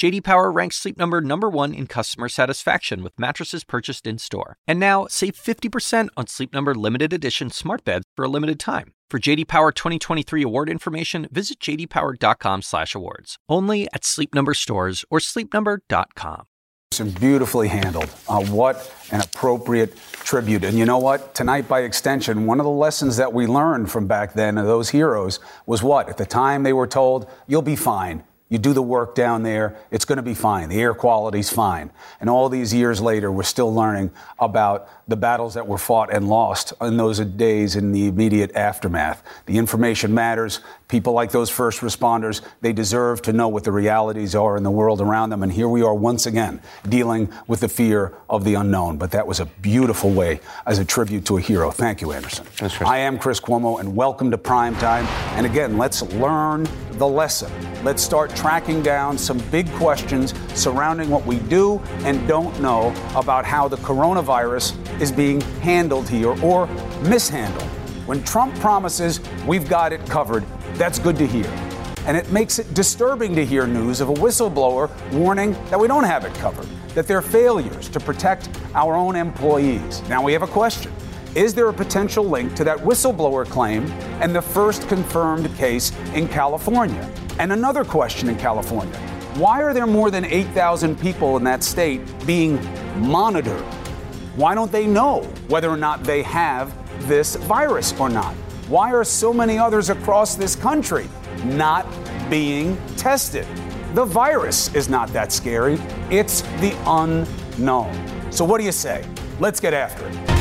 JD Power ranks Sleep Number number 1 in customer satisfaction with mattresses purchased in-store. And now, save 50% on Sleep Number limited edition smart beds for a limited time. For JD Power 2023 award information, visit jdpower.com/awards. Only at Sleep Number stores or sleepnumber.com. And beautifully handled. Uh, what an appropriate tribute. And you know what? Tonight, by extension, one of the lessons that we learned from back then of those heroes was what? At the time, they were told, "You'll be fine." You do the work down there, it's going to be fine. The air quality's fine. And all these years later, we're still learning about the battles that were fought and lost in those days in the immediate aftermath. The information matters. People like those first responders, they deserve to know what the realities are in the world around them. And here we are once again dealing with the fear of the unknown. But that was a beautiful way as a tribute to a hero. Thank you, Anderson. I am Chris Cuomo, and welcome to Prime Time. And again, let's learn the lesson. Let's start tracking down some big questions surrounding what we do and don't know about how the coronavirus is being handled here or mishandled. When Trump promises we've got it covered, that's good to hear. And it makes it disturbing to hear news of a whistleblower warning that we don't have it covered, that they're failures to protect our own employees. Now we have a question. Is there a potential link to that whistleblower claim and the first confirmed case in California? And another question in California. Why are there more than 8,000 people in that state being monitored? Why don't they know whether or not they have this virus or not? Why are so many others across this country not being tested? The virus is not that scary, it's the unknown. So, what do you say? Let's get after it.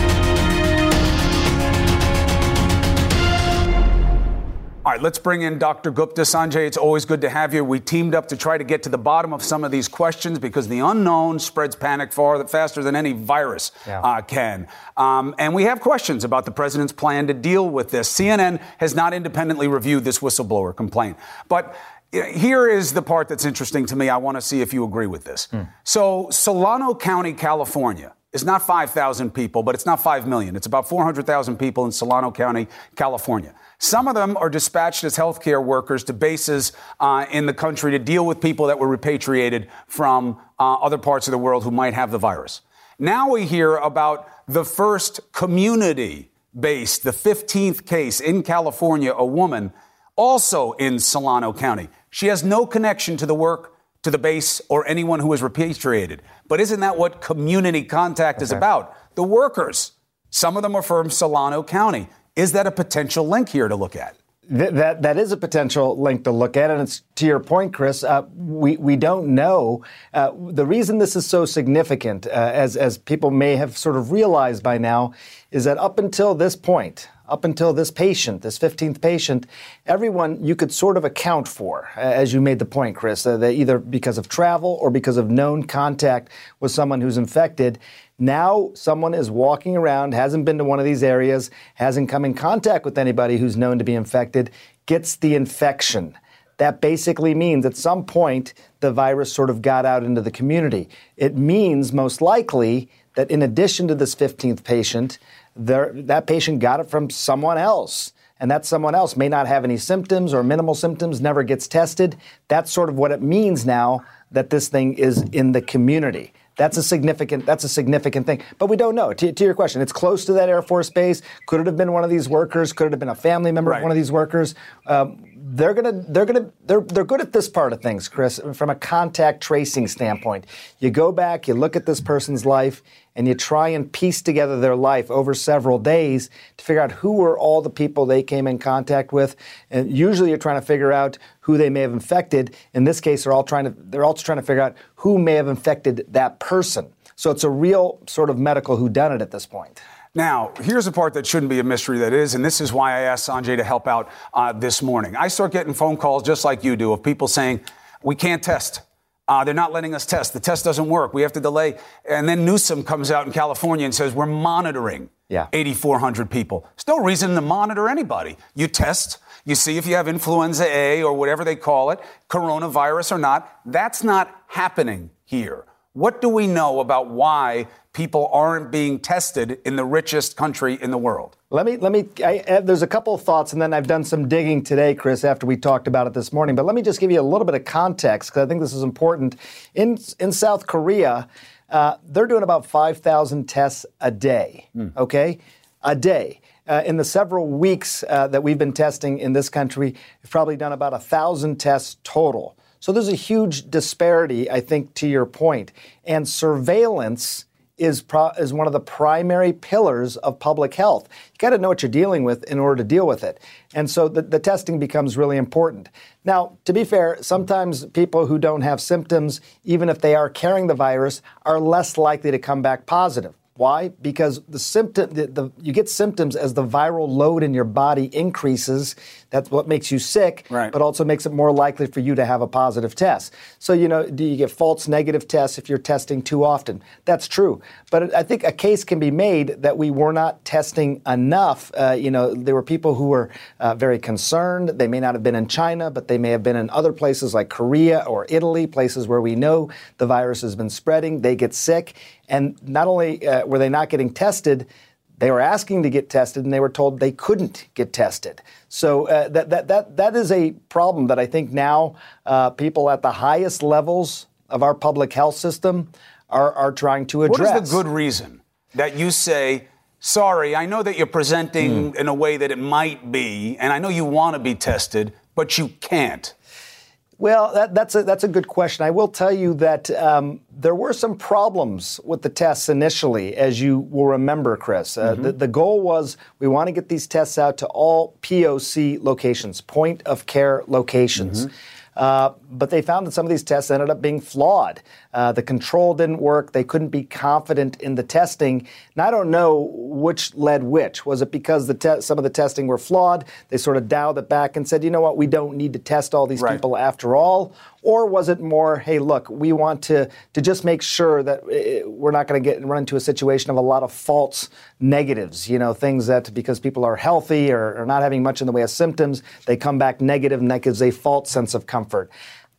All right, let's bring in Dr. Gupta. Sanjay, it's always good to have you. We teamed up to try to get to the bottom of some of these questions because the unknown spreads panic far faster than any virus yeah. uh, can. Um, and we have questions about the president's plan to deal with this. CNN has not independently reviewed this whistleblower complaint. But here is the part that's interesting to me. I want to see if you agree with this. Hmm. So, Solano County, California, is not 5,000 people, but it's not 5 million. It's about 400,000 people in Solano County, California. Some of them are dispatched as healthcare workers to bases uh, in the country to deal with people that were repatriated from uh, other parts of the world who might have the virus. Now we hear about the first community based, the 15th case in California, a woman also in Solano County. She has no connection to the work, to the base, or anyone who was repatriated. But isn't that what community contact okay. is about? The workers. Some of them are from Solano County. Is that a potential link here to look at? Th- that that is a potential link to look at, and it's to your point, Chris. Uh, we we don't know uh, the reason this is so significant, uh, as as people may have sort of realized by now, is that up until this point, up until this patient, this 15th patient, everyone you could sort of account for, as you made the point, Chris, uh, that either because of travel or because of known contact with someone who's infected. Now someone is walking around, hasn't been to one of these areas, hasn't come in contact with anybody who's known to be infected, gets the infection. That basically means at some point the virus sort of got out into the community. It means most likely that in addition to this 15th patient, that patient got it from someone else. And that someone else may not have any symptoms or minimal symptoms, never gets tested. That's sort of what it means now that this thing is in the community. That's a significant. That's a significant thing. But we don't know. To, to, your question, it's close to that Air Force base. Could it have been one of these workers? Could it have been a family member right. of one of these workers? Um, they're gonna. They're gonna. They're they're good at this part of things, Chris. From a contact tracing standpoint, you go back, you look at this person's life, and you try and piece together their life over several days to figure out who were all the people they came in contact with. And usually you're trying to figure out who they may have infected. In this case, they're all trying to they're also trying to figure out who may have infected that person. So it's a real sort of medical whodunit at this point. Now, here's the part that shouldn't be a mystery that is, and this is why I asked Sanjay to help out uh, this morning. I start getting phone calls just like you do of people saying, we can't test. Uh, they're not letting us test. The test doesn't work. We have to delay. And then Newsom comes out in California and says, We're monitoring. Yeah. 8,400 people. There's no reason to monitor anybody. You test, you see if you have influenza A or whatever they call it, coronavirus or not. That's not happening here. What do we know about why people aren't being tested in the richest country in the world? Let me let me. I, there's a couple of thoughts, and then I've done some digging today, Chris, after we talked about it this morning. But let me just give you a little bit of context because I think this is important. In in South Korea, uh, they're doing about 5,000 tests a day. Mm. Okay, a day. Uh, in the several weeks uh, that we've been testing in this country, we've probably done about a thousand tests total. So there's a huge disparity, I think, to your point. And surveillance is, pro- is one of the primary pillars of public health. You got to know what you're dealing with in order to deal with it. And so the, the testing becomes really important. Now, to be fair, sometimes people who don't have symptoms, even if they are carrying the virus, are less likely to come back positive. Why? Because the symptom, the, the, you get symptoms as the viral load in your body increases. That's what makes you sick, right. but also makes it more likely for you to have a positive test. So, you know, do you get false negative tests if you're testing too often? That's true. But I think a case can be made that we were not testing enough. Uh, you know, there were people who were uh, very concerned. They may not have been in China, but they may have been in other places like Korea or Italy, places where we know the virus has been spreading. They get sick. And not only uh, were they not getting tested, they were asking to get tested and they were told they couldn't get tested. So uh, that, that, that, that is a problem that I think now uh, people at the highest levels of our public health system are, are trying to address. What is the good reason that you say, sorry, I know that you're presenting mm. in a way that it might be, and I know you want to be tested, but you can't? Well, that, that's a that's a good question. I will tell you that um, there were some problems with the tests initially, as you will remember, Chris. Uh, mm-hmm. the, the goal was we want to get these tests out to all POC locations, point of care locations. Mm-hmm. Uh, but they found that some of these tests ended up being flawed. Uh, the control didn't work. They couldn't be confident in the testing. And I don't know which led which. Was it because the te- some of the testing were flawed? They sort of dialed it back and said, you know what, we don't need to test all these right. people after all. Or was it more, hey, look, we want to, to just make sure that uh, we're not going to get run into a situation of a lot of false negatives, you know, things that because people are healthy or, or not having much in the way of symptoms, they come back negative and that gives a false sense of comfort.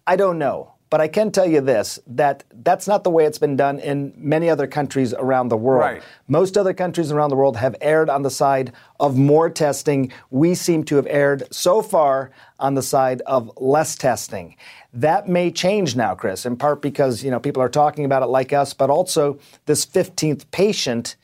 I don't know. But I can tell you this that that's not the way it's been done in many other countries around the world. Right. Most other countries around the world have erred on the side of more testing. We seem to have erred so far on the side of less testing. That may change now, Chris, in part because, you know, people are talking about it like us, but also this 15th patient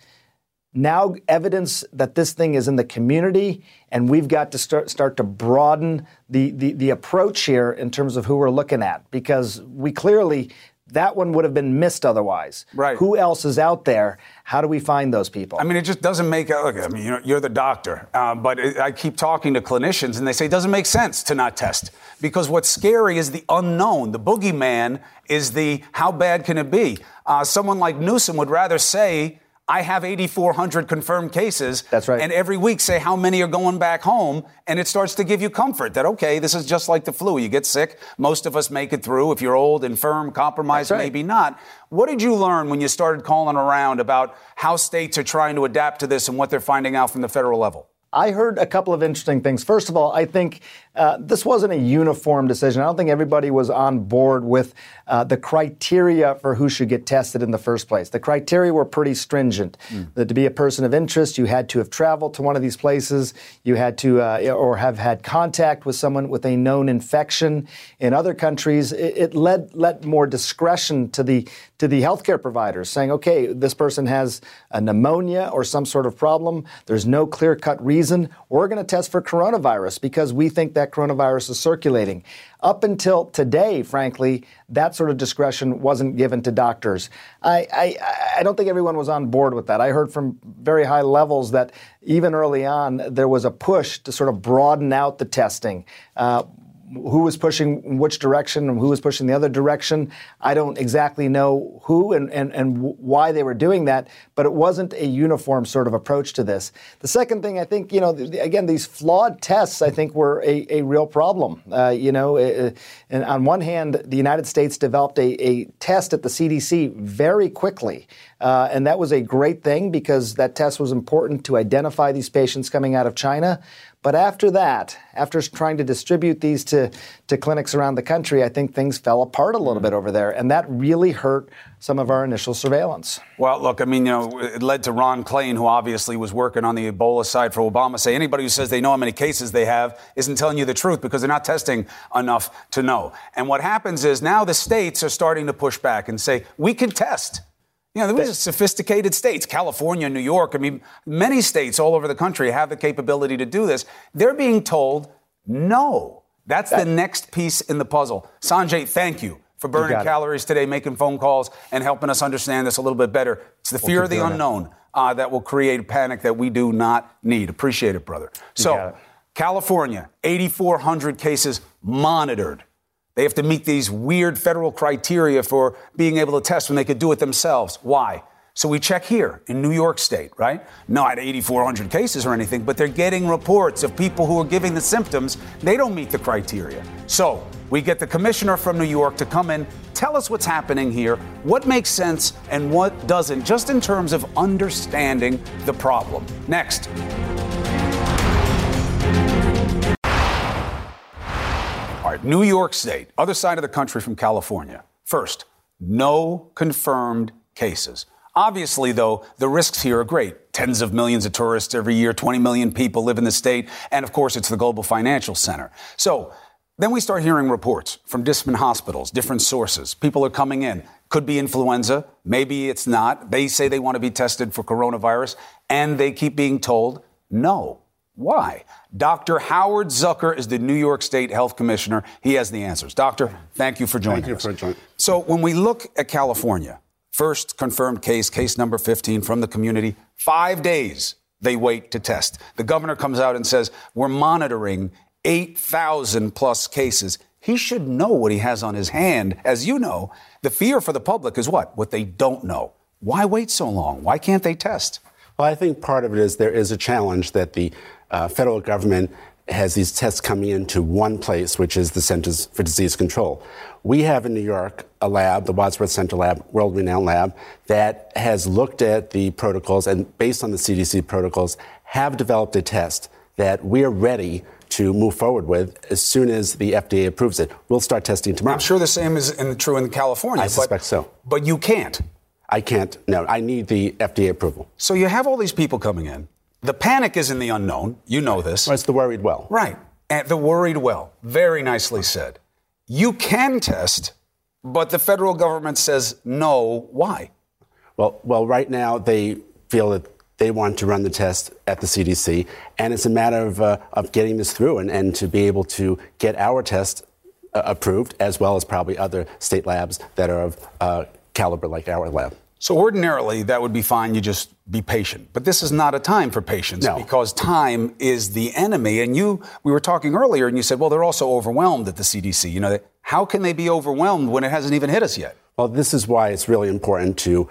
now evidence that this thing is in the community, and we've got to start, start to broaden the, the, the approach here in terms of who we're looking at because we clearly that one would have been missed otherwise. Right. Who else is out there? How do we find those people? I mean, it just doesn't make. Look, I mean, you're, you're the doctor, uh, but it, I keep talking to clinicians, and they say it doesn't make sense to not test because what's scary is the unknown. The boogeyman is the how bad can it be? Uh, someone like Newsom would rather say I have 8,400 confirmed cases. That's right. And every week say how many are going back home. And it starts to give you comfort that, okay, this is just like the flu. You get sick. Most of us make it through. If you're old, infirm, compromised, right. maybe not. What did you learn when you started calling around about how states are trying to adapt to this and what they're finding out from the federal level? I heard a couple of interesting things. First of all, I think uh, this wasn't a uniform decision. I don't think everybody was on board with uh, the criteria for who should get tested in the first place. The criteria were pretty stringent. Mm. That to be a person of interest, you had to have traveled to one of these places, you had to, uh, or have had contact with someone with a known infection. In other countries, it, it led let more discretion to the to the healthcare providers, saying, okay, this person has a pneumonia or some sort of problem. There's no clear cut reason. We're going to test for coronavirus because we think that coronavirus is circulating. Up until today, frankly, that sort of discretion wasn't given to doctors. I, I, I don't think everyone was on board with that. I heard from very high levels that even early on, there was a push to sort of broaden out the testing. Uh, who was pushing which direction and who was pushing the other direction. I don't exactly know who and, and, and why they were doing that, but it wasn't a uniform sort of approach to this. The second thing, I think, you know, again, these flawed tests, I think, were a, a real problem. Uh, you know, uh, and on one hand, the United States developed a, a test at the CDC very quickly. Uh, and that was a great thing because that test was important to identify these patients coming out of China. But after that, after trying to distribute these to, to clinics around the country, I think things fell apart a little mm. bit over there. And that really hurt some of our initial surveillance. Well, look, I mean, you know, it led to Ron Klain, who obviously was working on the Ebola side for Obama, say anybody who says they know how many cases they have isn't telling you the truth because they're not testing enough to know. And what happens is now the states are starting to push back and say, we can test. You know, there was sophisticated states, California, New York. I mean, many states all over the country have the capability to do this. They're being told no. That's the next piece in the puzzle. Sanjay, thank you for burning calories today, making phone calls, and helping us understand this a little bit better. It's the fear we'll of the unknown uh, that will create panic that we do not need. Appreciate it, brother. You so, California, 8,400 cases monitored. They have to meet these weird federal criteria for being able to test when they could do it themselves. Why? So we check here in New York State, right? Not 8,400 cases or anything, but they're getting reports of people who are giving the symptoms. They don't meet the criteria. So we get the commissioner from New York to come in, tell us what's happening here, what makes sense and what doesn't, just in terms of understanding the problem. Next. New York State, other side of the country from California. First, no confirmed cases. Obviously, though, the risks here are great. Tens of millions of tourists every year, 20 million people live in the state, and of course, it's the global financial center. So, then we start hearing reports from different hospitals, different sources. People are coming in. Could be influenza, maybe it's not. They say they want to be tested for coronavirus, and they keep being told no. Why? Dr. Howard Zucker is the New York State Health Commissioner. He has the answers. Doctor, thank you for joining thank you us. For joining. So, when we look at California, first confirmed case, case number 15 from the community, five days they wait to test. The governor comes out and says, We're monitoring 8,000 plus cases. He should know what he has on his hand. As you know, the fear for the public is what? What they don't know. Why wait so long? Why can't they test? Well, I think part of it is there is a challenge that the uh, federal government has these tests coming into one place, which is the Centers for Disease Control. We have in New York a lab, the Wadsworth Center Lab, world renowned lab, that has looked at the protocols and based on the CDC protocols, have developed a test that we are ready to move forward with as soon as the FDA approves it. We'll start testing tomorrow. I'm sure the same is in, true in California. I suspect but, so. But you can't. I can't. No, I need the FDA approval. So you have all these people coming in. The panic is in the unknown. You know this. Well, it's the worried well. Right. And the worried well. Very nicely said. You can test, but the federal government says no. Why? Well, well, right now they feel that they want to run the test at the CDC, and it's a matter of, uh, of getting this through and, and to be able to get our test uh, approved, as well as probably other state labs that are of uh, caliber like our lab. So ordinarily that would be fine. You just be patient. But this is not a time for patience no. because time is the enemy. And you, we were talking earlier, and you said, well, they're also overwhelmed at the CDC. You know, how can they be overwhelmed when it hasn't even hit us yet? Well, this is why it's really important to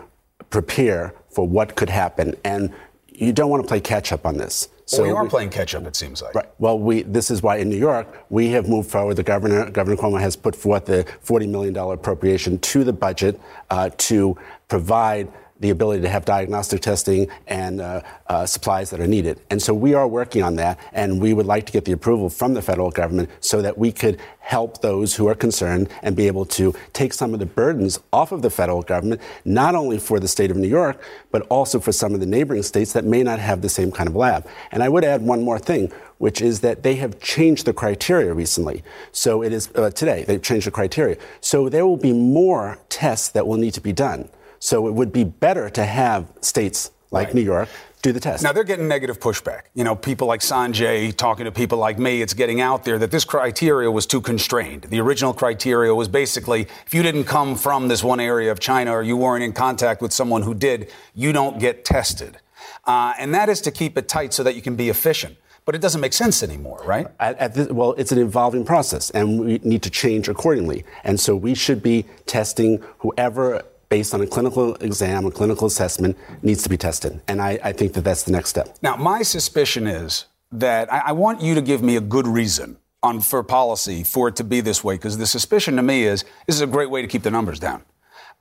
prepare for what could happen, and you don't want to play catch up on this. So well, we are we, playing catch up. It seems like. Right. Well, we this is why in New York we have moved forward. The governor, Governor Cuomo, has put forth the forty million dollar appropriation to the budget uh, to provide the ability to have diagnostic testing and uh, uh, supplies that are needed. And so we are working on that, and we would like to get the approval from the federal government so that we could help those who are concerned and be able to take some of the burdens off of the federal government, not only for the state of New York, but also for some of the neighboring states that may not have the same kind of lab. And I would add one more thing, which is that they have changed the criteria recently. So it is uh, today, they've changed the criteria. So there will be more tests that will need to be done. So it would be better to have states like right. New York do the test. Now they're getting negative pushback. You know, people like Sanjay talking to people like me, it's getting out there that this criteria was too constrained. The original criteria was basically if you didn't come from this one area of China or you weren't in contact with someone who did, you don't get tested. Uh, and that is to keep it tight so that you can be efficient. but it doesn't make sense anymore, right? At, at this, well, it's an evolving process, and we need to change accordingly. And so we should be testing whoever based on a clinical exam, a clinical assessment, needs to be tested. And I, I think that that's the next step. Now, my suspicion is that I, I want you to give me a good reason on for policy for it to be this way, because the suspicion to me is this is a great way to keep the numbers down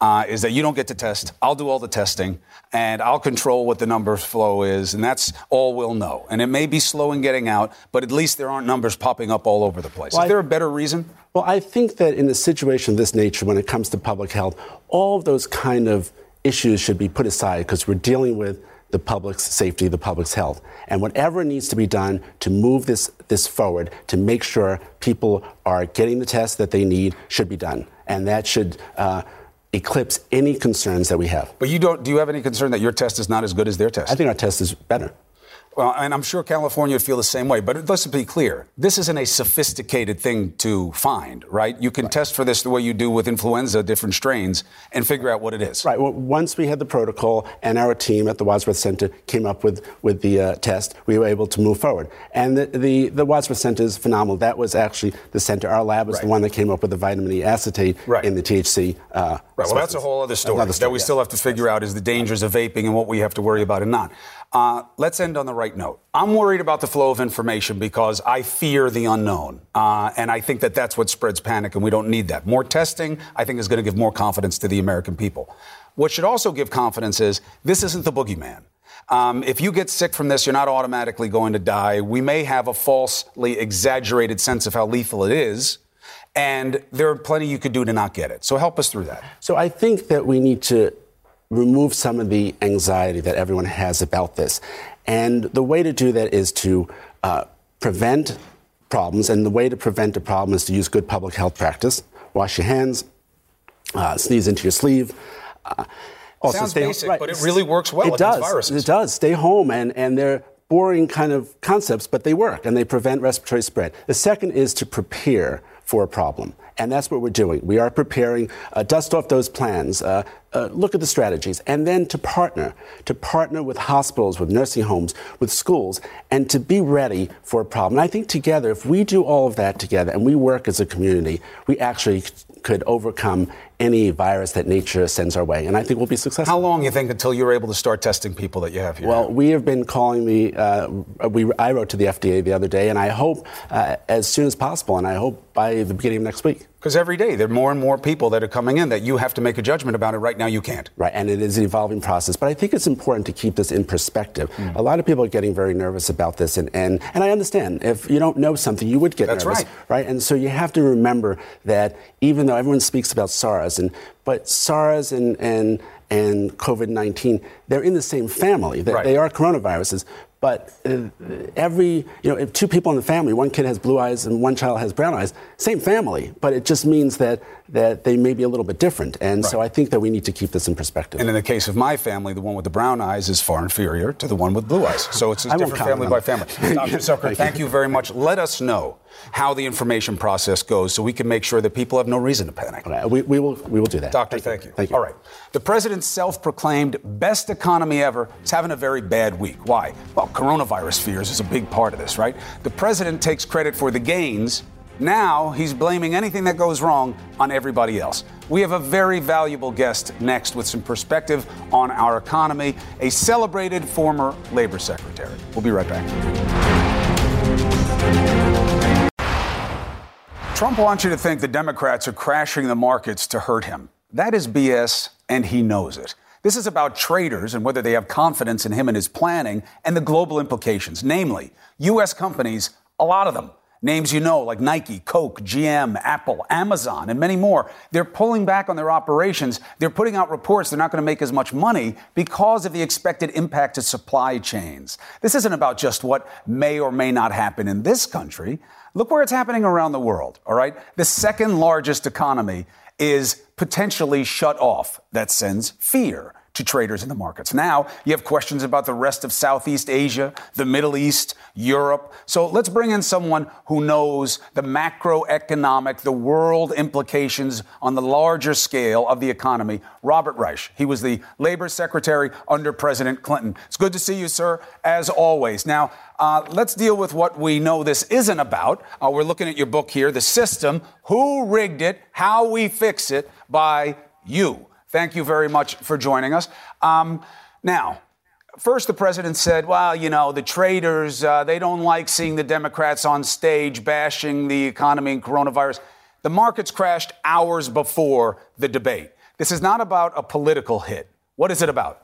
uh, is that you don't get to test. I'll do all the testing, and I'll control what the number flow is, and that's all we'll know. And it may be slow in getting out, but at least there aren't numbers popping up all over the place. Well, is there a better reason? Well, I think that in a situation of this nature, when it comes to public health, all of those kind of issues should be put aside because we're dealing with the public's safety, the public's health. And whatever needs to be done to move this, this forward, to make sure people are getting the tests that they need, should be done. And that should uh, eclipse any concerns that we have. But you don't. Do you have any concern that your test is not as good as their test? I think our test is better. Well, and I'm sure California would feel the same way. But let's be clear: this isn't a sophisticated thing to find, right? You can right. test for this the way you do with influenza, different strains, and figure out what it is. Right. Well, once we had the protocol, and our team at the Wadsworth Center came up with with the uh, test, we were able to move forward. And the, the, the Wadsworth Center is phenomenal. That was actually the center. Our lab was right. the one that came up with the vitamin E acetate right. in the THC. Uh, right. Well, that's a whole other story, story that we yeah. still have to figure out is the dangers of vaping and what we have to worry about and not. Uh, let's end on the right note. I'm worried about the flow of information because I fear the unknown. Uh, and I think that that's what spreads panic, and we don't need that. More testing, I think, is going to give more confidence to the American people. What should also give confidence is this isn't the boogeyman. Um, if you get sick from this, you're not automatically going to die. We may have a falsely exaggerated sense of how lethal it is. And there are plenty you could do to not get it. So help us through that. So I think that we need to remove some of the anxiety that everyone has about this. And the way to do that is to uh, prevent problems. And the way to prevent a problem is to use good public health practice. Wash your hands, uh, sneeze into your sleeve. Uh, also Sounds stay, basic, right. but it really works well it does. viruses. It does. Stay home, and, and they're boring kind of concepts, but they work, and they prevent respiratory spread. The second is to prepare for a problem. And that's what we're doing. We are preparing, uh, dust off those plans, uh, uh, look at the strategies, and then to partner, to partner with hospitals, with nursing homes, with schools, and to be ready for a problem. And I think together, if we do all of that together and we work as a community, we actually could overcome any virus that nature sends our way. And I think we'll be successful. How long do you think until you're able to start testing people that you have here? Well, we have been calling the. Uh, we I wrote to the FDA the other day, and I hope uh, as soon as possible, and I hope by the beginning of next week. Because every day there are more and more people that are coming in that you have to make a judgment about it. Right now, you can't. Right, and it is an evolving process. But I think it's important to keep this in perspective. Mm. A lot of people are getting very nervous about this, and, and, and I understand. If you don't know something, you would get That's nervous. Right. right. And so you have to remember that even though everyone speaks about SARS, and but SARS and, and and COVID 19, they're in the same family. They, right. they are coronaviruses. But uh, every, you know, if two people in the family, one kid has blue eyes and one child has brown eyes, same family, but it just means that, that they may be a little bit different. And right. so I think that we need to keep this in perspective. And in the case of my family, the one with the brown eyes is far inferior to the one with blue eyes. So it's a different family by family. Dr. Zucker, thank you very much. Let us know how the information process goes so we can make sure that people have no reason to panic. Right, we, we, will, we will do that. Doctor, thank, thank you. you. Thank you. All right. The president's self proclaimed best economy ever is having a very bad week. Why? Well, coronavirus fears is a big part of this, right? The president takes credit for the gains. Now he's blaming anything that goes wrong on everybody else. We have a very valuable guest next with some perspective on our economy, a celebrated former labor secretary. We'll be right back. Trump wants you to think the Democrats are crashing the markets to hurt him. That is BS, and he knows it. This is about traders and whether they have confidence in him and his planning and the global implications, namely, U.S. companies, a lot of them. Names you know, like Nike, Coke, GM, Apple, Amazon, and many more. They're pulling back on their operations. They're putting out reports they're not going to make as much money because of the expected impact to supply chains. This isn't about just what may or may not happen in this country. Look where it's happening around the world, all right? The second largest economy is potentially shut off. That sends fear. To traders in the markets. Now you have questions about the rest of Southeast Asia, the Middle East, Europe. So let's bring in someone who knows the macroeconomic, the world implications on the larger scale of the economy, Robert Reich. He was the labor secretary under President Clinton. It's good to see you, sir, as always. Now, uh, let's deal with what we know this isn't about. Uh, we're looking at your book here, The System Who Rigged It, How We Fix It by You. Thank you very much for joining us. Um, now, First, the president said, well, you know, the traders, uh, they don't like seeing the Democrats on stage bashing the economy and coronavirus. The markets crashed hours before the debate. This is not about a political hit. What is it about?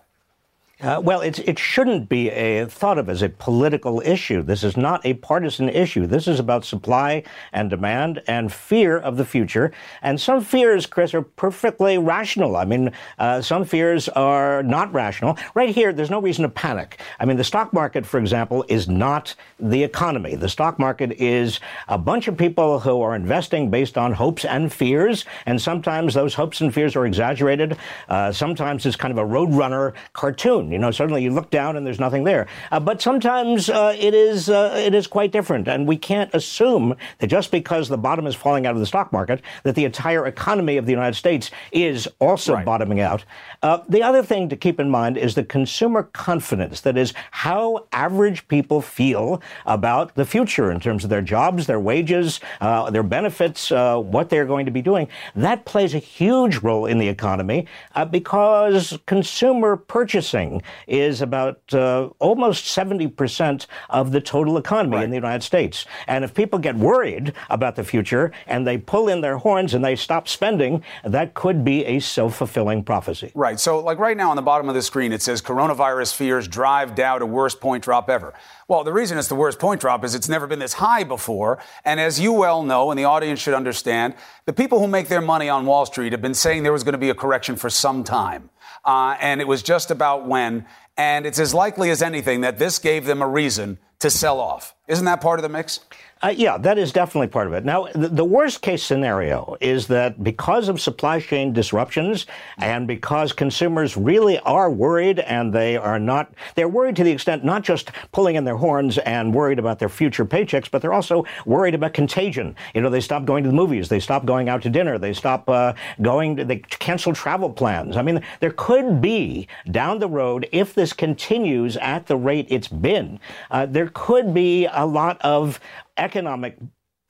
Uh, well, it shouldn't be a, thought of as a political issue. This is not a partisan issue. This is about supply and demand and fear of the future. And some fears, Chris, are perfectly rational. I mean, uh, some fears are not rational. Right here, there's no reason to panic. I mean, the stock market, for example, is not the economy. The stock market is a bunch of people who are investing based on hopes and fears. And sometimes those hopes and fears are exaggerated. Uh, sometimes it's kind of a roadrunner cartoon. You know, suddenly you look down and there's nothing there. Uh, but sometimes uh, it is uh, it is quite different, and we can't assume that just because the bottom is falling out of the stock market, that the entire economy of the United States is also right. bottoming out. Uh, the other thing to keep in mind is the consumer confidence. That is how average people feel about the future in terms of their jobs, their wages, uh, their benefits, uh, what they're going to be doing. That plays a huge role in the economy because consumer purchasing is about uh, almost 70% of the total economy right. in the United States. And if people get worried about the future and they pull in their horns and they stop spending, that could be a self fulfilling prophecy. Right. So, like right now on the bottom of the screen, it says coronavirus fears drive Dow to worst point drop ever. Well, the reason it's the worst point drop is it's never been this high before. And as you well know, and the audience should understand, the people who make their money on Wall Street have been saying there was going to be a correction for some time. Uh, and it was just about when. And it's as likely as anything that this gave them a reason to sell off. Isn't that part of the mix? Uh, yeah, that is definitely part of it. Now, the, the, worst case scenario is that because of supply chain disruptions and because consumers really are worried and they are not, they're worried to the extent not just pulling in their horns and worried about their future paychecks, but they're also worried about contagion. You know, they stop going to the movies, they stop going out to dinner, they stop uh, going, to, they cancel travel plans. I mean, there could be down the road, if this continues at the rate it's been, uh, there could be a lot of economic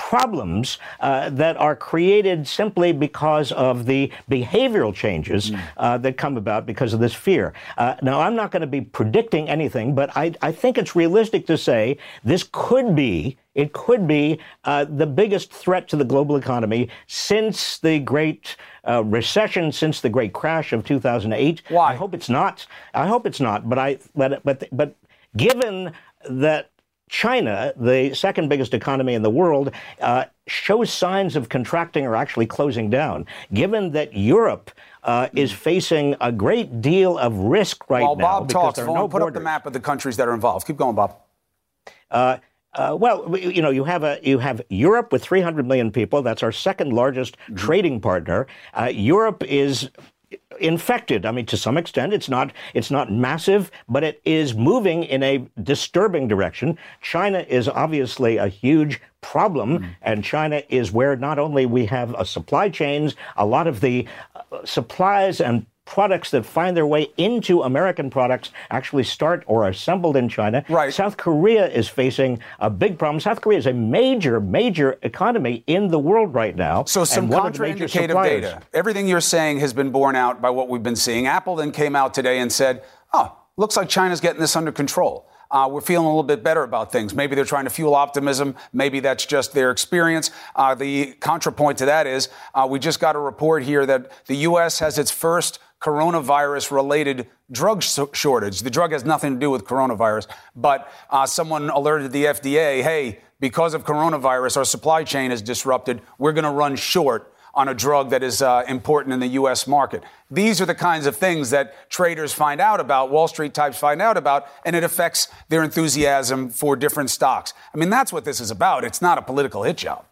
problems uh, that are created simply because of the behavioral changes mm. uh, that come about because of this fear. Uh, now, I'm not going to be predicting anything, but I, I, think it's realistic to say this could be. It could be uh, the biggest threat to the global economy since the Great uh, Recession, since the Great Crash of 2008. Why? I hope it's not. I hope it's not. But I. But but but given that China, the second biggest economy in the world, uh, shows signs of contracting or actually closing down. Given that Europe uh, is facing a great deal of risk right While now. Bob talks, there are no put borders. up the map of the countries that are involved. Keep going, Bob. Uh, uh, well, you know, you have a you have Europe with 300 million people. That's our second largest mm-hmm. trading partner. Uh, Europe is infected. I mean, to some extent, it's not it's not massive, but it is moving in a disturbing direction. China is obviously a huge problem, mm. and China is where not only we have a supply chains, a lot of the uh, supplies and products that find their way into American products actually start or are assembled in China. Right. South Korea is facing a big problem. South Korea is a major, major economy in the world right now. So some contraindicative data. Everything you're saying has been borne out by what we've been seeing. Apple then came out today and said, oh, looks like China's getting this under control. Uh, we're feeling a little bit better about things. Maybe they're trying to fuel optimism. Maybe that's just their experience. Uh, the contrapoint to that is uh, we just got a report here that the U.S. has its first coronavirus related drug shortage. The drug has nothing to do with coronavirus, but uh, someone alerted the FDA hey, because of coronavirus, our supply chain is disrupted. We're going to run short on a drug that is uh, important in the U.S. market. These are the kinds of things that traders find out about, Wall Street types find out about, and it affects their enthusiasm for different stocks. I mean, that's what this is about. It's not a political hit job.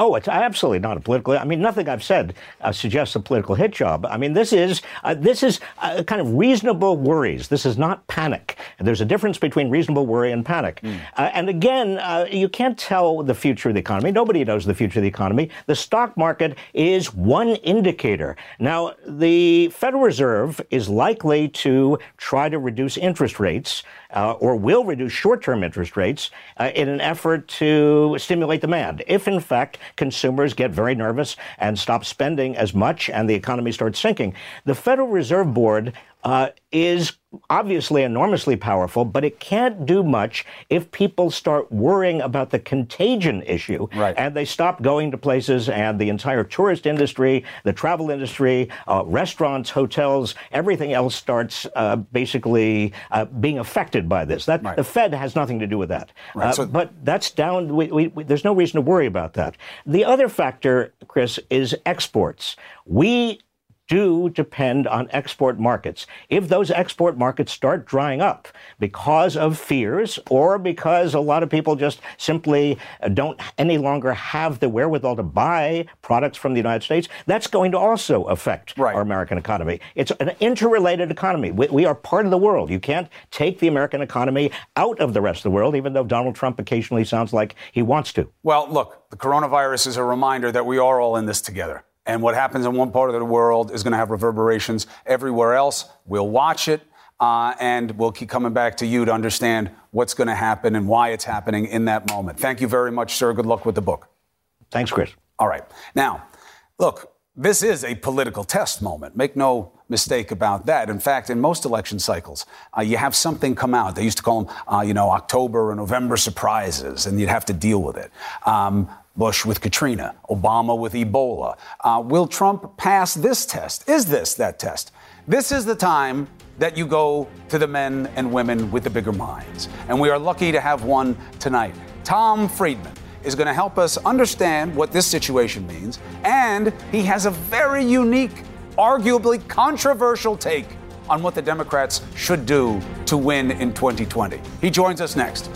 Oh, it's absolutely not a political. I mean, nothing I've said uh, suggests a political hit job. I mean, this is uh, this is uh, kind of reasonable worries. This is not panic. There's a difference between reasonable worry and panic. Mm. and again, uh, you can't tell the future of the economy. Nobody knows the future of the economy. The stock market is one indicator. Now, the Federal Reserve is likely to try to reduce interest rates uh, or will reduce short-term interest rates uh, in an effort to stimulate demand. If, in fact, consumers get very nervous and stop spending as much and the economy starts sinking, the Federal Reserve Board uh, is obviously enormously powerful, but it can't do much if people start worrying about the contagion issue right. and they stop going to places and the entire tourist industry, the travel industry, uh, restaurants, hotels, everything else starts uh, basically uh, being affected by this. That right. the Fed has nothing to do with that. Right. Uh, so, but that's down. We, we, we, there's no reason to worry about that. The other factor, Chris, is exports. We do depend on export markets. If those export markets start drying up because of fears or because a lot of people just simply uh, don't any longer have the wherewithal to buy products from the United States, that's going to also affect right. our American economy. It's an interrelated economy. We, we, are part of the world. You can't take the American economy out of the rest of the world, even though Donald Trump occasionally sounds like he wants to. Well, look, the coronavirus is a reminder that we are all in this together. And what happens in one part of the world is going to have reverberations everywhere else. We'll watch it, uh, and we'll keep coming back to you to understand what's going to happen and why it's happening in that moment. Thank you very much, sir. Good luck with the book. Thanks, Chris. All right. Now, look, this is a political test moment. Make no mistake about that. In fact, in most election cycles, uh, you have something come out. They used to call them, uh, you know, October or November surprises, and you'd have to deal with it. Um, Bush with Katrina, Obama with Ebola. Uh, will Trump pass this test? Is this that test? This is the time that you go to the men and women with the bigger minds. And we are lucky to have one tonight. Tom Friedman is going to help us understand what this situation means. And he has a very unique, arguably controversial take on what the Democrats should do to win in 2020. He joins us next.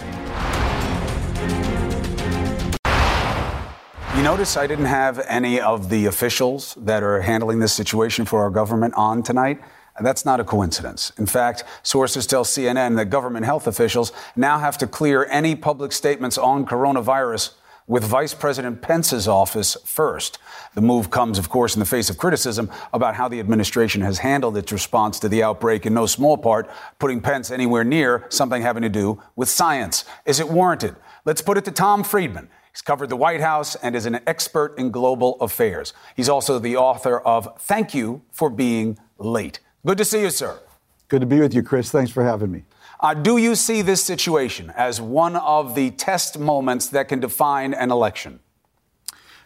Notice I didn't have any of the officials that are handling this situation for our government on tonight. That's not a coincidence. In fact, sources tell CNN that government health officials now have to clear any public statements on coronavirus with Vice President Pence's office first. The move comes, of course, in the face of criticism about how the administration has handled its response to the outbreak, in no small part, putting Pence anywhere near something having to do with science. Is it warranted? Let's put it to Tom Friedman. He's covered the White House and is an expert in global affairs. He's also the author of Thank You for Being Late. Good to see you, sir. Good to be with you, Chris. Thanks for having me. Uh, do you see this situation as one of the test moments that can define an election?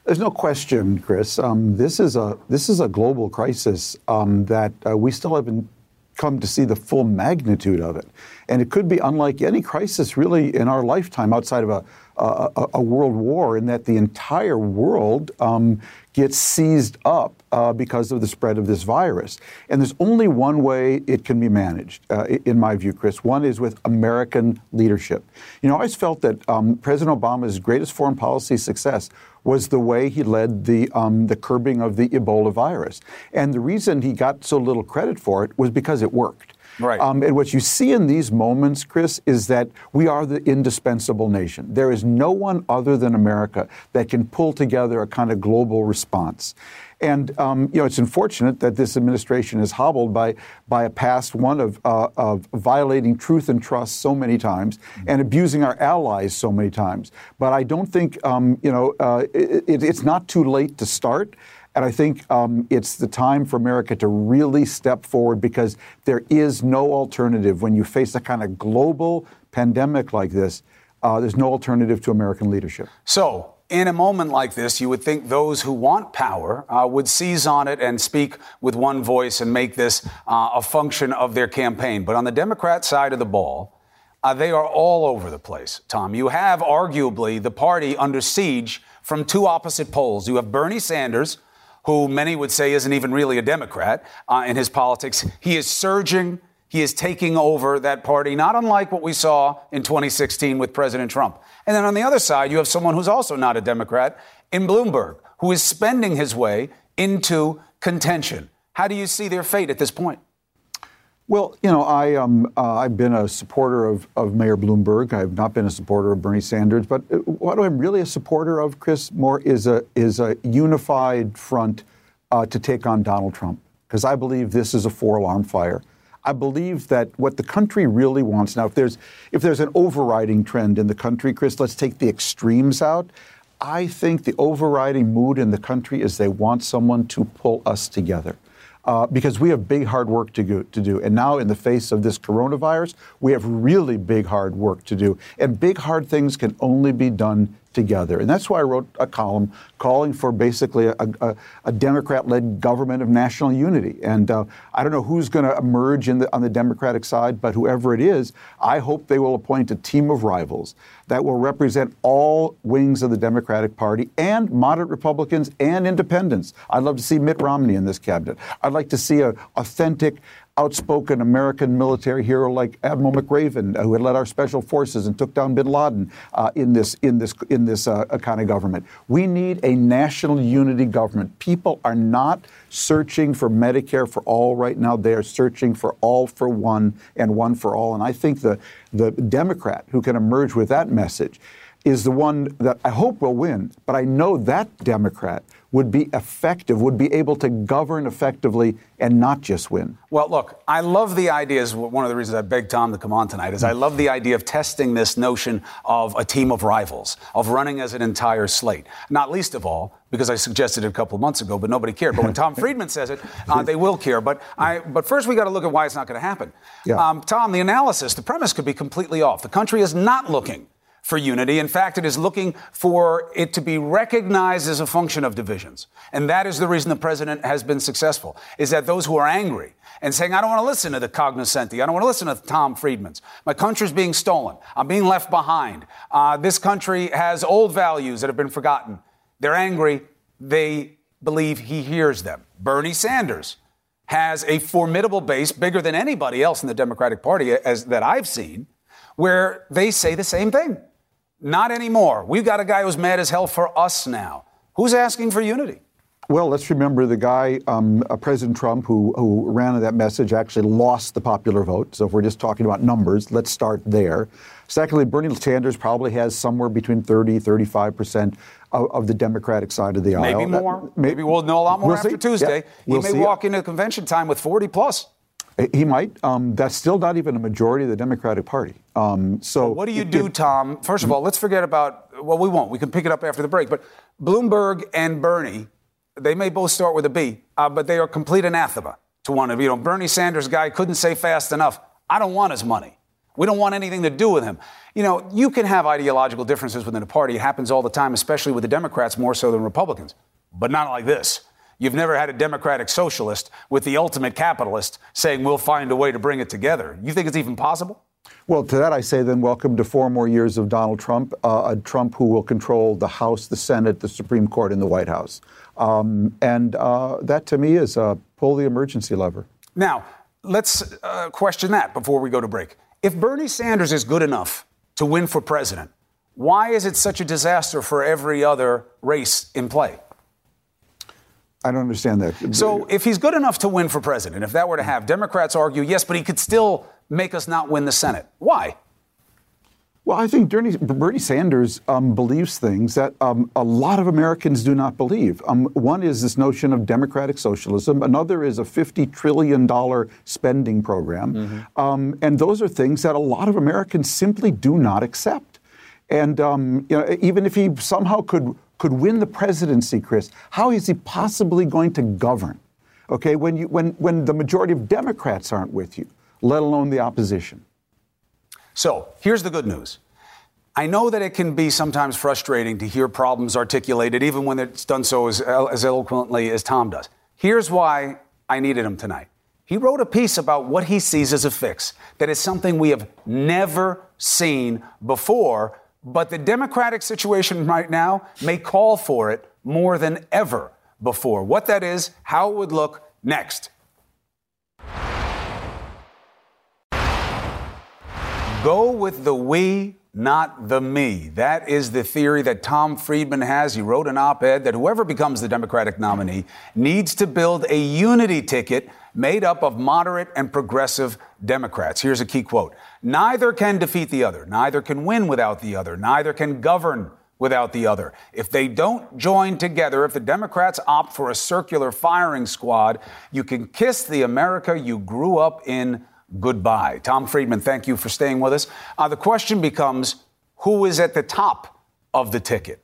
There's no question, Chris. Um, this is a this is a global crisis um, that uh, we still haven't come to see the full magnitude of it, and it could be unlike any crisis really in our lifetime outside of a a, a, world war in that the entire world um, gets seized up uh, because of the spread of this virus. And there's only one way it can be managed, uh, in my view, Chris. One is with American leadership. You know, I always felt that um, President Obama's greatest foreign policy success was the way he led the, um, the curbing of the Ebola virus. And the reason he got so little credit for it was because it worked. Right. Um, and what you see in these moments, Chris, is that we are the indispensable nation. There is no one other than America that can pull together a kind of global response. And um, you know, it's unfortunate that this administration is hobbled by by a past one of uh, of violating truth and trust so many times and abusing our allies so many times. But I don't think um, you know uh, it, it's not too late to start. And I think um, it's the time for America to really step forward because there is no alternative when you face a kind of global pandemic like this. Uh, there's no alternative to American leadership. So, in a moment like this, you would think those who want power uh, would seize on it and speak with one voice and make this uh, a function of their campaign. But on the Democrat side of the ball, uh, they are all over the place, Tom. You have arguably the party under siege from two opposite poles. You have Bernie Sanders, who many would say isn't even really a Democrat uh, in his politics. He is surging He is taking over that party, not unlike what we saw in 2016 with President Trump. And then on the other side, you have someone who's also not a Democrat in Bloomberg, who is spending his way into contention. How do you see their fate at this point? Well, you know, I, um, uh, I've been a supporter of, of Mayor Bloomberg. I've not been a supporter of Bernie Sanders. But uh, what I'm really a supporter of, Chris Moore, is a, is a unified front uh, to take on Donald Trump. Because I believe this is a four alarm fire. I believe that what the country really wants now, if there's if there's an overriding trend in the country, Chris, let's take the extremes out. I think the overriding mood in the country is they want someone to pull us together. Uh, because we have big hard work to, go, to do. And now, in the face of this coronavirus, we have really big hard work to do. And big hard things can only be done together. And that's why I wrote a column calling for basically a, a, a Democrat led government of national unity. And uh, I don't know who's going to emerge the, on the Democratic side, but whoever it is, I hope they will appoint a team of rivals that will represent all wings of the Democratic Party and moderate Republicans and independents. I'd love to see Mitt Romney in this cabinet. I'd like to see an authentic outspoken American military hero like Admiral McRaven, uh, who had led our special forces and took down Bin Laden uh, in this in this in this uh, kind of government. We need a national unity government. People are not searching for Medicare for all right now. They are searching for all for one and one for all. And I think the the Democrat who can emerge with that message is the one that I hope will win. But I know that Democrat would be effective, would be able to govern effectively and not just win? Well, look, I love the idea. Is one of the reasons I begged Tom to come on tonight. Is I love the idea of testing this notion of a team of rivals, of running as an entire slate. Not least of all because I suggested it a couple of months ago, but nobody cared. But when Tom Friedman says it, uh, they will care. But I, but first we got to look at why it's not going to happen. Yeah. Um, Tom, the analysis, the premise could be completely off. The country is not looking for unity. In fact, it is looking for it to be recognized as a function of divisions. And that is the reason the president has been successful, is that those who are angry and saying, I don't want to listen to the cognoscenti, I don't want to listen to Tom Friedman's. My country's being stolen. I'm being left behind. Uh, this country has old values that have been forgotten. They're angry. They believe he hears them. Bernie Sanders has a formidable base, bigger than anybody else in the Democratic Party as that I've seen, where they say the same thing. Not anymore. We've got a guy who's mad as hell for us now. Who's asking for unity? Well, let's remember the guy, um, uh, President Trump, who, who ran that message, actually lost the popular vote. So if we're just talking about numbers, let's start there. Secondly, Bernie Sanders probably has somewhere between 30, 35 percent of, of, the Democratic side of the aisle. Maybe more. That, maybe we'll know a lot more we'll after see. Tuesday. We'll he may walk into convention time with 40 plus. He might. Um, that's still not even a majority of the Democratic Party. Um, so, well, what do you do, Tom? First of all, let's forget about. Well, we won't. We can pick it up after the break. But Bloomberg and Bernie, they may both start with a B, uh, but they are complete anathema to one of you know. Bernie Sanders guy couldn't say fast enough. I don't want his money. We don't want anything to do with him. You know, you can have ideological differences within a party. It happens all the time, especially with the Democrats more so than Republicans, but not like this. You've never had a democratic socialist with the ultimate capitalist saying we'll find a way to bring it together. You think it's even possible? Well, to that I say then welcome to four more years of Donald Trump, uh, a Trump who will control the House, the Senate, the Supreme Court, and the White House. Um, and uh, that to me is uh, pull the emergency lever. Now, let's uh, question that before we go to break. If Bernie Sanders is good enough to win for president, why is it such a disaster for every other race in play? I don't understand that. So, if he's good enough to win for president, if that were to have, Democrats argue, yes, but he could still make us not win the Senate. Why? Well, I think Bernie, Bernie Sanders um, believes things that um, a lot of Americans do not believe. Um, one is this notion of democratic socialism. Another is a $50 trillion spending program. Mm-hmm. Um, and those are things that a lot of Americans simply do not accept. And um, you know, even if he somehow could could win the presidency, Chris, how is he possibly going to govern? Okay, when, you, when, when the majority of Democrats aren't with you, let alone the opposition. So here's the good news. I know that it can be sometimes frustrating to hear problems articulated, even when it's done so as, as eloquently as Tom does. Here's why I needed him tonight. He wrote a piece about what he sees as a fix that is something we have never seen before but the Democratic situation right now may call for it more than ever before. What that is, how it would look next. Go with the we, not the me. That is the theory that Tom Friedman has. He wrote an op ed that whoever becomes the Democratic nominee needs to build a unity ticket made up of moderate and progressive Democrats. Here's a key quote Neither can defeat the other, neither can win without the other, neither can govern without the other. If they don't join together, if the Democrats opt for a circular firing squad, you can kiss the America you grew up in goodbye. Tom Friedman, thank you for staying with us. Uh, the question becomes who is at the top of the ticket?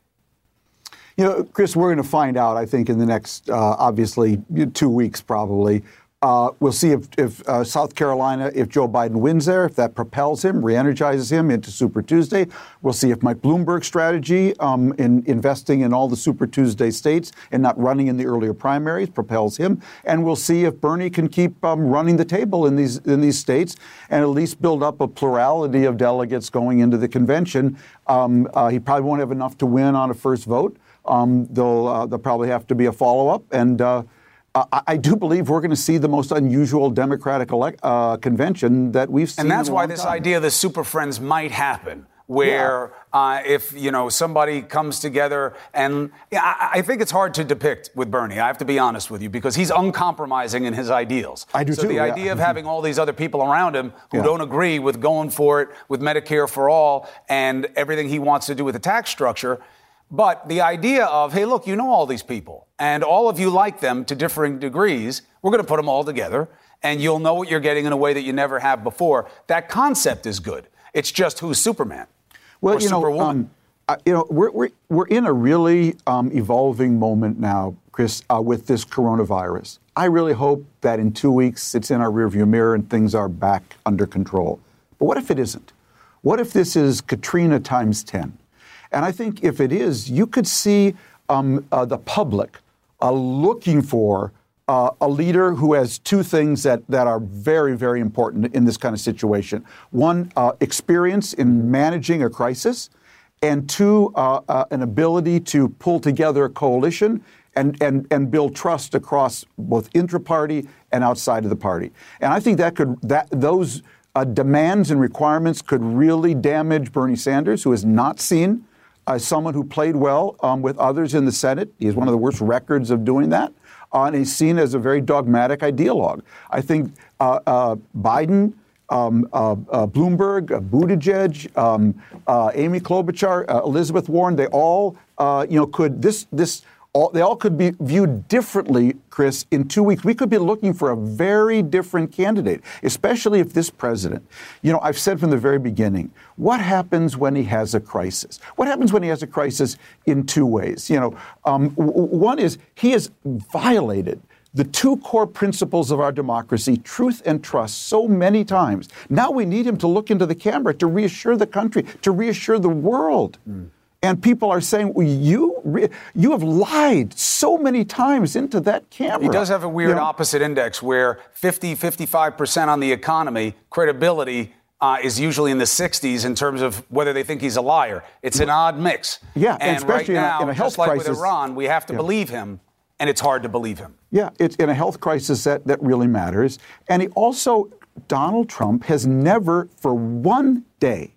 You know, Chris, we're going to find out, I think, in the next, uh, obviously, two weeks probably. Uh, we'll see if, if uh, South Carolina, if Joe Biden wins there, if that propels him, re-energizes him into Super Tuesday. We'll see if Mike Bloomberg's strategy in investing in all the Super Tuesday states and not running in the earlier primaries propels him. And we'll see if Bernie can keep um, running the table in these in these states and at least build up a plurality of delegates going into the convention. Um, uh, he probably won't have enough to win on a first vote. Um, there'll, uh, there'll probably have to be a follow up and. Uh, I, I do believe we're going to see the most unusual Democratic elect, uh, convention that we've seen. And that's why this time. idea of the super friends might happen where yeah. uh, if you know somebody comes together and yeah, I, I, think it's hard to depict with Bernie. I have to be honest with you because he's uncompromising in his ideals. I do so too. the yeah. idea of having all these other people around him who don't agree with going for it with Medicare for all and everything he wants to do with the tax structure. But the idea of, hey, look, you know all these people, and all of you like them to differing degrees. We're going to put them all together, and you'll know what you're getting in a way that you never have before. That concept is good. It's just who's Superman well, or you. Know, um, uh, you know, we're, we're, we're in a really um, evolving moment now, Chris, uh, with this coronavirus. I really hope that in two weeks it's in our rearview mirror and things are back under control. But what if it isn't? What if this is Katrina times 10? And I think if it is, you could see um, uh, the public uh, looking for uh, a leader who has two things that, that are very, very important in this kind of situation. One, uh, experience in managing a crisis, and two, uh, uh, an ability to pull together a coalition and, and, and build trust across both intra-party and outside of the party. And I think that could that those demands and requirements could really damage Bernie Sanders, who has not seen as someone who played well um, with others in the Senate. He has one of the worst records of doing that. Uh, and he's seen as a very dogmatic ideologue. I think uh, uh, Biden, um, uh, uh, Bloomberg, uh, Buttigieg, um, Amy Klobuchar, Elizabeth Warren, they all, you know, could this this all, they all could be viewed differently, Chris, in two weeks. We could be looking for a very different candidate, especially if this president, you know, I've said from the very beginning, what happens when he has a crisis? What happens when he has a crisis in two ways? You know, um, one is he has violated the two core principles of our democracy, truth and trust, so many times. Now we need him to look into the camera to reassure the country, to reassure the world. Mm. And people are saying, well, you, you have lied so many times into that camera. He does have a weird you know? opposite index where 50, 55% on the economy, credibility uh, is usually in the 60s in terms of whether they think he's a liar. It's an odd mix. Yeah, and, especially right now, in, a, in a health just like crisis. with Iran, we have to yeah. believe him, and it's hard to believe him. Yeah, it's in a health crisis that, that really matters. And he also, Donald Trump has never, for one day,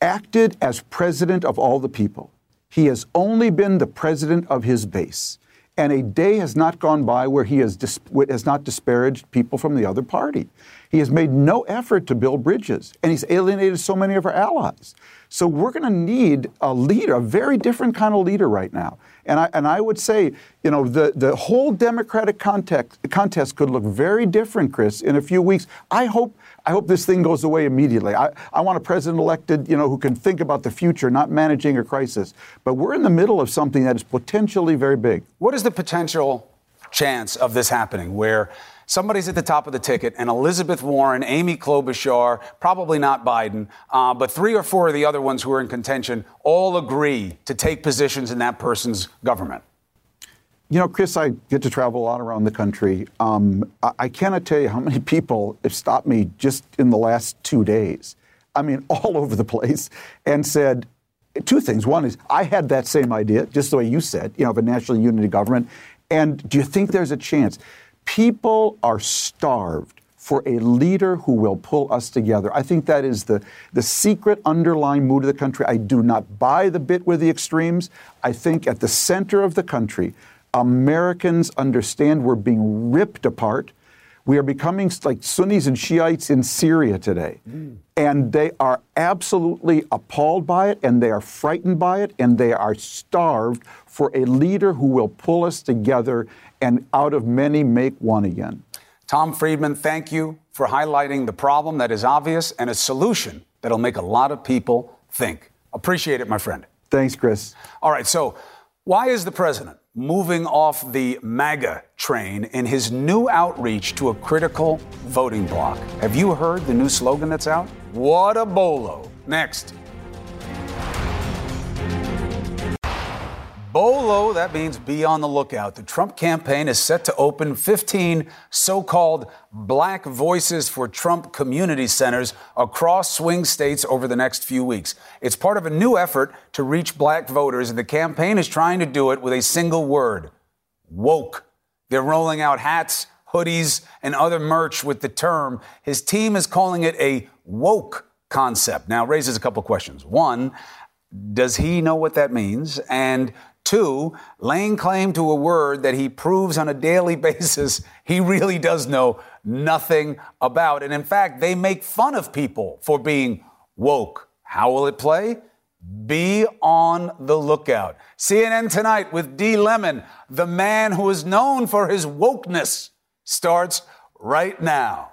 acted as president of all the people. He has only been the president of his base. And a day has not gone by where he has, dis- has not disparaged people from the other party. He has made no effort to build bridges, and he's alienated so many of our allies. So we're going to need a leader, a very different kind of leader right now. And I, and I would say, you know, the, the whole Democratic context, contest could look very different, Chris, in a few weeks. I hope I hope this thing goes away immediately. I, I want a president elected, you know, who can think about the future, not managing a crisis. But we're in the middle of something that is potentially very big. What is the potential chance of this happening where somebody's at the top of the ticket and Elizabeth Warren, Amy Klobuchar, probably not Biden, uh, but three or four of the other ones who are in contention all agree to take positions in that person's government? You know, Chris, I get to travel a lot around the country. Um, I, I, cannot tell you how many people have stopped me just in the last two days. I mean, all over the place, and said two things. One is, I had that same idea, just the way you said, you know, of a national unity government. And do you think there's a chance? People are starved for a leader who will pull us together. I think that is the, the secret underlying mood of the country. I do not buy the bit with the extremes. I think at the center of the country, Americans understand we're being ripped apart. We are becoming like Sunnis and Shiites in Syria today. Mm. And they are absolutely appalled by it, and they are frightened by it, and they are starved for a leader who will pull us together and out of many make one again. Tom Friedman, thank you for highlighting the problem that is obvious and a solution that'll make a lot of people think. Appreciate it, my friend. Thanks, Chris. All right, so why is the president moving off the MAGA train in his new outreach to a critical voting bloc? Have you heard the new slogan that's out? What a bolo. Next. Bolo, that means be on the lookout. The Trump campaign is set to open 15 so called Black Voices for Trump community centers across swing states over the next few weeks. It's part of a new effort to reach black voters, and the campaign is trying to do it with a single word woke. They're rolling out hats, hoodies, and other merch with the term. His team is calling it a woke concept. Now, raises a couple questions. One, does he know what that means? And Two, laying claim to a word that he proves on a daily basis he really does know nothing about. And in fact, they make fun of people for being woke. How will it play? Be on the lookout. CNN Tonight with D. Lemon, the man who is known for his wokeness, starts right now.